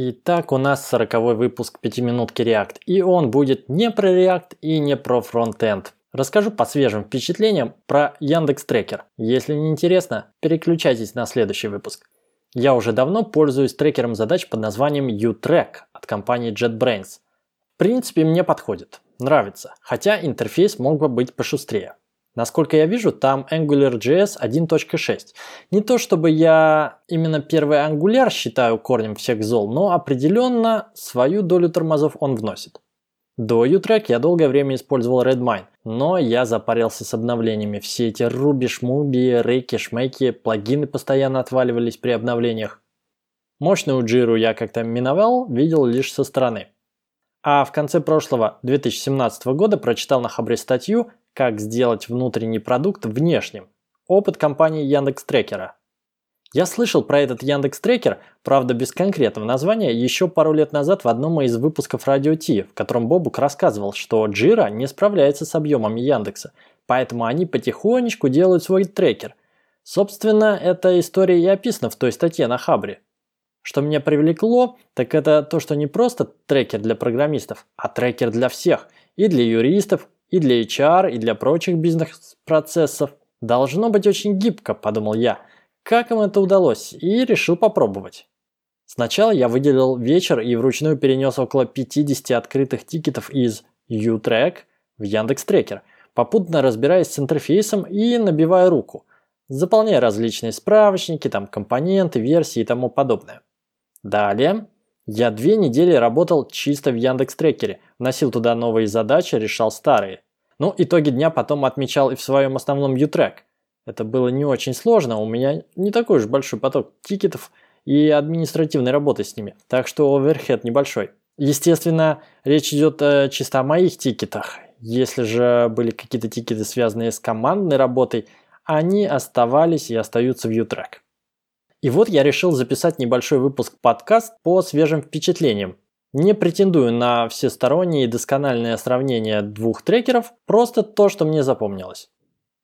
Итак, у нас сороковой выпуск пятиминутки React, и он будет не про React и не про фронтенд. Расскажу по свежим впечатлениям про Яндекс Трекер. Если не интересно, переключайтесь на следующий выпуск. Я уже давно пользуюсь трекером задач под названием U-Track от компании JetBrains. В принципе, мне подходит, нравится, хотя интерфейс мог бы быть пошустрее. Насколько я вижу, там AngularJS 1.6. Не то чтобы я именно первый Angular считаю корнем всех зол, но определенно свою долю тормозов он вносит. До U-Track я долгое время использовал Redmine, но я запарился с обновлениями. Все эти Ruby, Шмуби, рейки, шмейки, плагины постоянно отваливались при обновлениях. Мощную джиру я как-то миновал, видел лишь со стороны. А в конце прошлого 2017 года прочитал на Хабре статью «Как сделать внутренний продукт внешним». Опыт компании Яндекс Трекера. Я слышал про этот Яндекс Трекер, правда без конкретного названия, еще пару лет назад в одном из выпусков Радио Ти, в котором Бобук рассказывал, что Джира не справляется с объемами Яндекса, поэтому они потихонечку делают свой трекер. Собственно, эта история и описана в той статье на Хабре. Что меня привлекло, так это то, что не просто трекер для программистов, а трекер для всех, и для юристов, и для HR, и для прочих бизнес-процессов. Должно быть очень гибко, подумал я – как им это удалось, и решил попробовать. Сначала я выделил вечер и вручную перенес около 50 открытых тикетов из U-Track в Яндекс.Трекер, попутно разбираясь с интерфейсом и набивая руку, заполняя различные справочники, там компоненты, версии и тому подобное. Далее я две недели работал чисто в Яндекс.Трекере, вносил туда новые задачи, решал старые. Ну, итоги дня потом отмечал и в своем основном U-Track. Это было не очень сложно, у меня не такой уж большой поток тикетов и административной работы с ними, так что оверхед небольшой. Естественно, речь идет э, чисто о моих тикетах. Если же были какие-то тикеты, связанные с командной работой, они оставались и остаются в U-Track. И вот я решил записать небольшой выпуск подкаст по свежим впечатлениям. Не претендую на всестороннее и доскональное сравнение двух трекеров, просто то, что мне запомнилось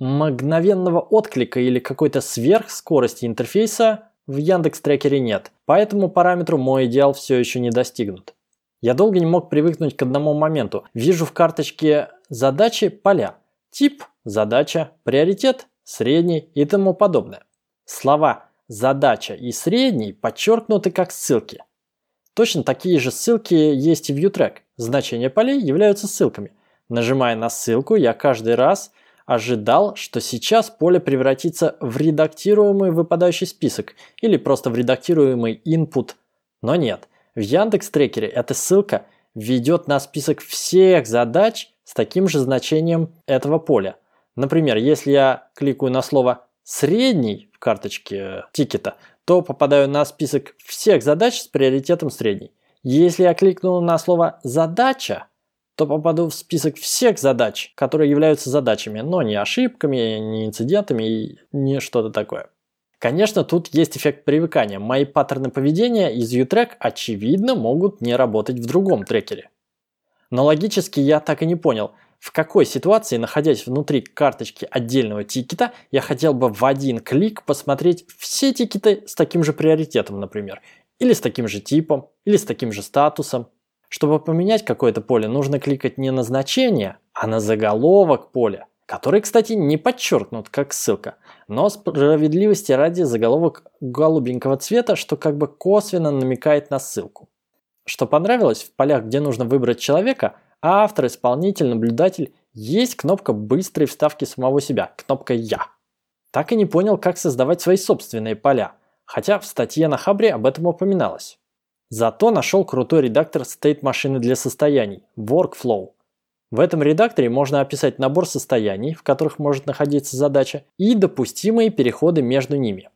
мгновенного отклика или какой-то сверхскорости интерфейса в Яндекс Трекере нет, поэтому параметру мой идеал все еще не достигнут. Я долго не мог привыкнуть к одному моменту. Вижу в карточке задачи поля. Тип, задача, приоритет, средний и тому подобное. Слова «задача» и «средний» подчеркнуты как ссылки. Точно такие же ссылки есть и в U-Track. Значения полей являются ссылками. Нажимая на ссылку, я каждый раз ожидал, что сейчас поле превратится в редактируемый выпадающий список или просто в редактируемый input. Но нет, в Яндекс Трекере эта ссылка ведет на список всех задач с таким же значением этого поля. Например, если я кликаю на слово «средний» в карточке тикета, то попадаю на список всех задач с приоритетом средний. Если я кликну на слово «задача», то попаду в список всех задач, которые являются задачами, но не ошибками, не инцидентами и не что-то такое. Конечно, тут есть эффект привыкания. Мои паттерны поведения из U-Track очевидно могут не работать в другом трекере. Но логически я так и не понял, в какой ситуации, находясь внутри карточки отдельного тикета, я хотел бы в один клик посмотреть все тикеты с таким же приоритетом, например, или с таким же типом, или с таким же статусом. Чтобы поменять какое-то поле, нужно кликать не на значение, а на заголовок поля, который, кстати, не подчеркнут как ссылка, но справедливости ради заголовок голубенького цвета, что как бы косвенно намекает на ссылку. Что понравилось, в полях, где нужно выбрать человека, автор, исполнитель, наблюдатель, есть кнопка быстрой вставки самого себя, кнопка «Я». Так и не понял, как создавать свои собственные поля, хотя в статье на Хабре об этом упоминалось. Зато нашел крутой редактор стейт-машины для состояний – Workflow. В этом редакторе можно описать набор состояний, в которых может находиться задача, и допустимые переходы между ними.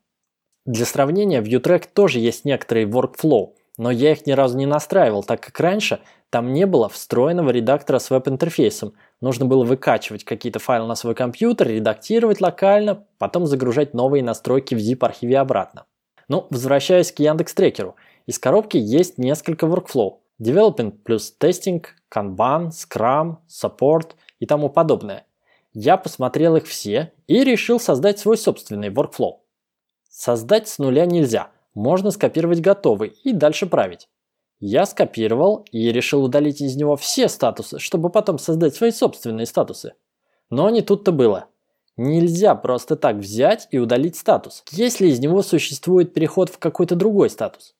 Для сравнения в Utrack тоже есть некоторые workflow, но я их ни разу не настраивал, так как раньше там не было встроенного редактора с веб-интерфейсом. Нужно было выкачивать какие-то файлы на свой компьютер, редактировать локально, потом загружать новые настройки в zip-архиве обратно. Ну, возвращаясь к Яндекс.Трекеру – из коробки есть несколько workflow. Development плюс testing, Kanban, Scrum, Support и тому подобное. Я посмотрел их все и решил создать свой собственный workflow. Создать с нуля нельзя, можно скопировать готовый и дальше править. Я скопировал и решил удалить из него все статусы, чтобы потом создать свои собственные статусы. Но не тут-то было. Нельзя просто так взять и удалить статус, если из него существует переход в какой-то другой статус.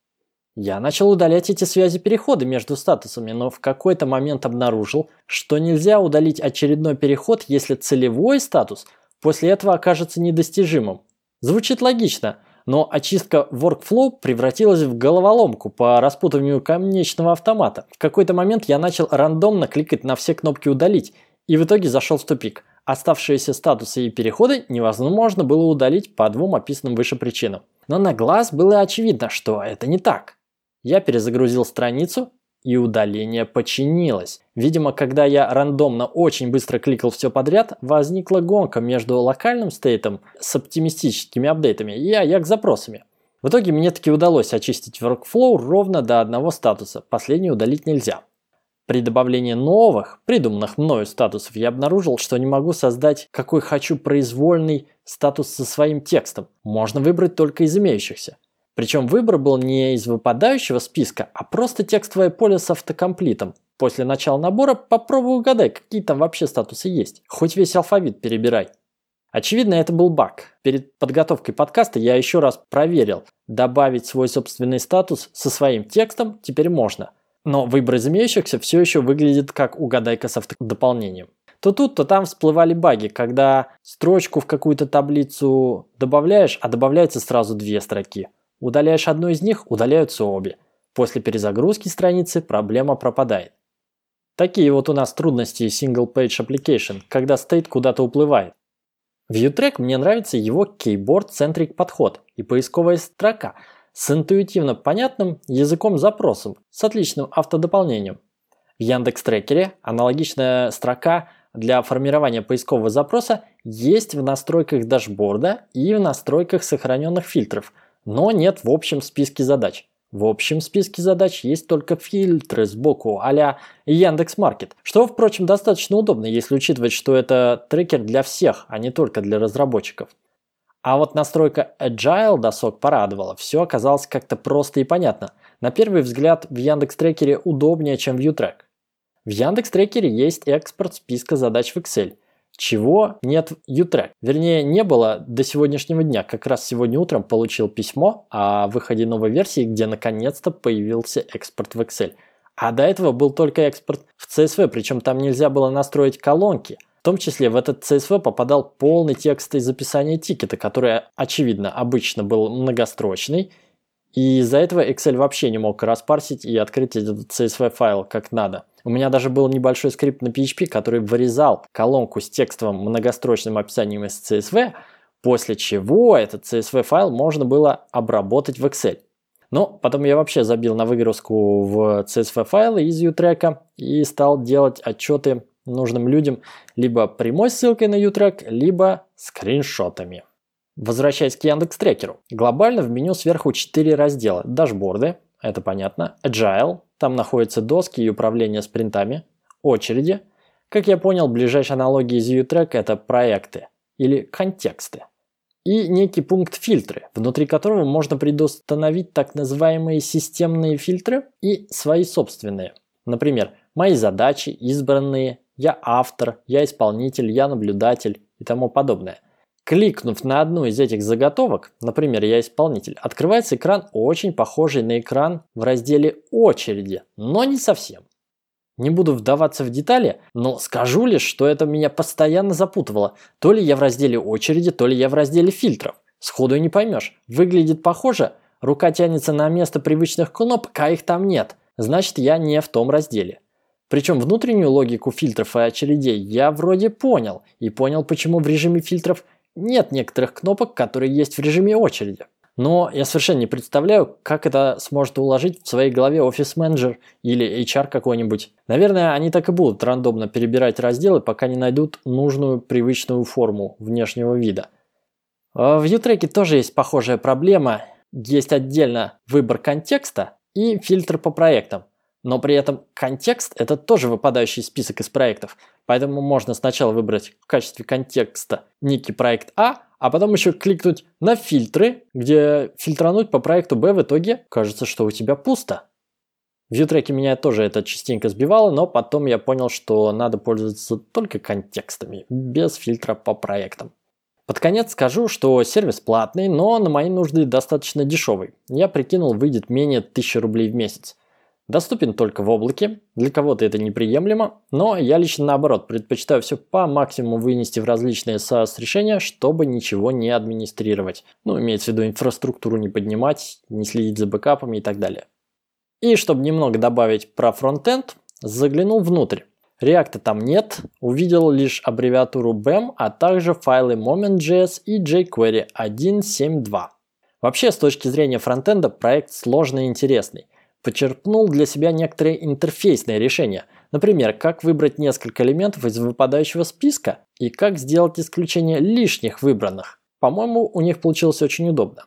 Я начал удалять эти связи перехода между статусами, но в какой-то момент обнаружил, что нельзя удалить очередной переход, если целевой статус после этого окажется недостижимым. Звучит логично, но очистка workflow превратилась в головоломку по распутыванию конечного автомата. В какой-то момент я начал рандомно кликать на все кнопки «удалить» и в итоге зашел в тупик. Оставшиеся статусы и переходы невозможно было удалить по двум описанным выше причинам. Но на глаз было очевидно, что это не так. Я перезагрузил страницу, и удаление починилось. Видимо, когда я рандомно очень быстро кликал все подряд, возникла гонка между локальным стейтом с оптимистическими апдейтами и AJAX запросами. В итоге мне таки удалось очистить workflow ровно до одного статуса, последний удалить нельзя. При добавлении новых, придуманных мною статусов, я обнаружил, что не могу создать какой хочу произвольный статус со своим текстом. Можно выбрать только из имеющихся. Причем выбор был не из выпадающего списка, а просто текстовое поле с автокомплитом. После начала набора попробуй угадай, какие там вообще статусы есть. Хоть весь алфавит перебирай. Очевидно, это был баг. Перед подготовкой подкаста я еще раз проверил. Добавить свой собственный статус со своим текстом теперь можно. Но выбор из имеющихся все еще выглядит как угадайка с автодополнением. То тут, то там всплывали баги, когда строчку в какую-то таблицу добавляешь, а добавляется сразу две строки. Удаляешь одну из них, удаляются обе. После перезагрузки страницы проблема пропадает. Такие вот у нас трудности Single Page Application, когда стейт куда-то уплывает. В ViewTrack мне нравится его keyboard-centric подход и поисковая строка с интуитивно понятным языком-запросом с отличным автодополнением. В Яндекс.Трекере аналогичная строка для формирования поискового запроса есть в настройках дашборда и в настройках сохраненных фильтров – но нет в общем списке задач. В общем списке задач есть только фильтры сбоку а-ля Яндекс.Маркет, что, впрочем, достаточно удобно, если учитывать, что это трекер для всех, а не только для разработчиков. А вот настройка Agile досок порадовала, все оказалось как-то просто и понятно. На первый взгляд в Яндекс.Трекере удобнее, чем ViewTrack. В Яндекс.Трекере есть экспорт списка задач в Excel – чего нет Utrack. Вернее, не было до сегодняшнего дня. Как раз сегодня утром получил письмо о выходе новой версии, где наконец-то появился экспорт в Excel. А до этого был только экспорт в CSV, причем там нельзя было настроить колонки. В том числе в этот CSV попадал полный текст из описания тикета, который, очевидно, обычно был многострочный. И из-за этого Excel вообще не мог распарсить и открыть этот CSV файл как надо. У меня даже был небольшой скрипт на PHP, который вырезал колонку с текстовым многострочным описанием из CSV, после чего этот CSV файл можно было обработать в Excel. Но потом я вообще забил на выгрузку в CSV файлы из Utrack и стал делать отчеты нужным людям либо прямой ссылкой на Utrack, либо скриншотами. Возвращаясь к Яндекс Трекеру. Глобально в меню сверху 4 раздела. Дашборды, это понятно. Agile, там находятся доски и управление спринтами. Очереди. Как я понял, ближайшая аналогия из U-Track это проекты или контексты. И некий пункт фильтры, внутри которого можно предустановить так называемые системные фильтры и свои собственные. Например, мои задачи, избранные, я автор, я исполнитель, я наблюдатель и тому подобное. Кликнув на одну из этих заготовок, например, я исполнитель, открывается экран, очень похожий на экран в разделе «Очереди», но не совсем. Не буду вдаваться в детали, но скажу лишь, что это меня постоянно запутывало. То ли я в разделе «Очереди», то ли я в разделе «Фильтров». Сходу и не поймешь. Выглядит похоже, рука тянется на место привычных кнопок, а их там нет. Значит, я не в том разделе. Причем внутреннюю логику фильтров и очередей я вроде понял. И понял, почему в режиме фильтров нет некоторых кнопок, которые есть в режиме очереди. Но я совершенно не представляю, как это сможет уложить в своей голове офис-менеджер или HR какой-нибудь. Наверное, они так и будут рандомно перебирать разделы, пока не найдут нужную привычную форму внешнего вида. А в Utreck тоже есть похожая проблема. Есть отдельно выбор контекста и фильтр по проектам. Но при этом контекст – это тоже выпадающий список из проектов. Поэтому можно сначала выбрать в качестве контекста некий проект А, а потом еще кликнуть на фильтры, где фильтрануть по проекту Б в итоге кажется, что у тебя пусто. В Ютреке меня тоже это частенько сбивало, но потом я понял, что надо пользоваться только контекстами, без фильтра по проектам. Под конец скажу, что сервис платный, но на мои нужды достаточно дешевый. Я прикинул, выйдет менее 1000 рублей в месяц. Доступен только в облаке, для кого-то это неприемлемо, но я лично наоборот предпочитаю все по максимуму вынести в различные SaaS решения, чтобы ничего не администрировать. Ну, имеется в виду инфраструктуру не поднимать, не следить за бэкапами и так далее. И чтобы немного добавить про фронтенд, заглянул внутрь. React там нет, увидел лишь аббревиатуру BEM, а также файлы Moment.js и jQuery 1.7.2. Вообще, с точки зрения фронтенда, проект сложный и интересный. Почерпнул для себя некоторые интерфейсные решения. Например, как выбрать несколько элементов из выпадающего списка и как сделать исключение лишних выбранных. По-моему, у них получилось очень удобно.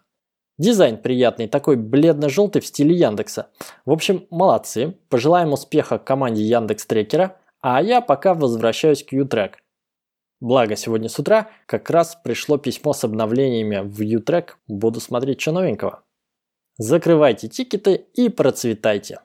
Дизайн приятный, такой бледно-желтый в стиле Яндекса. В общем, молодцы. Пожелаем успеха команде Яндекс Трекера, а я пока возвращаюсь к Utrack. Благо, сегодня с утра как раз пришло письмо с обновлениями в Utrack. Буду смотреть, что новенького. Закрывайте тикеты и процветайте.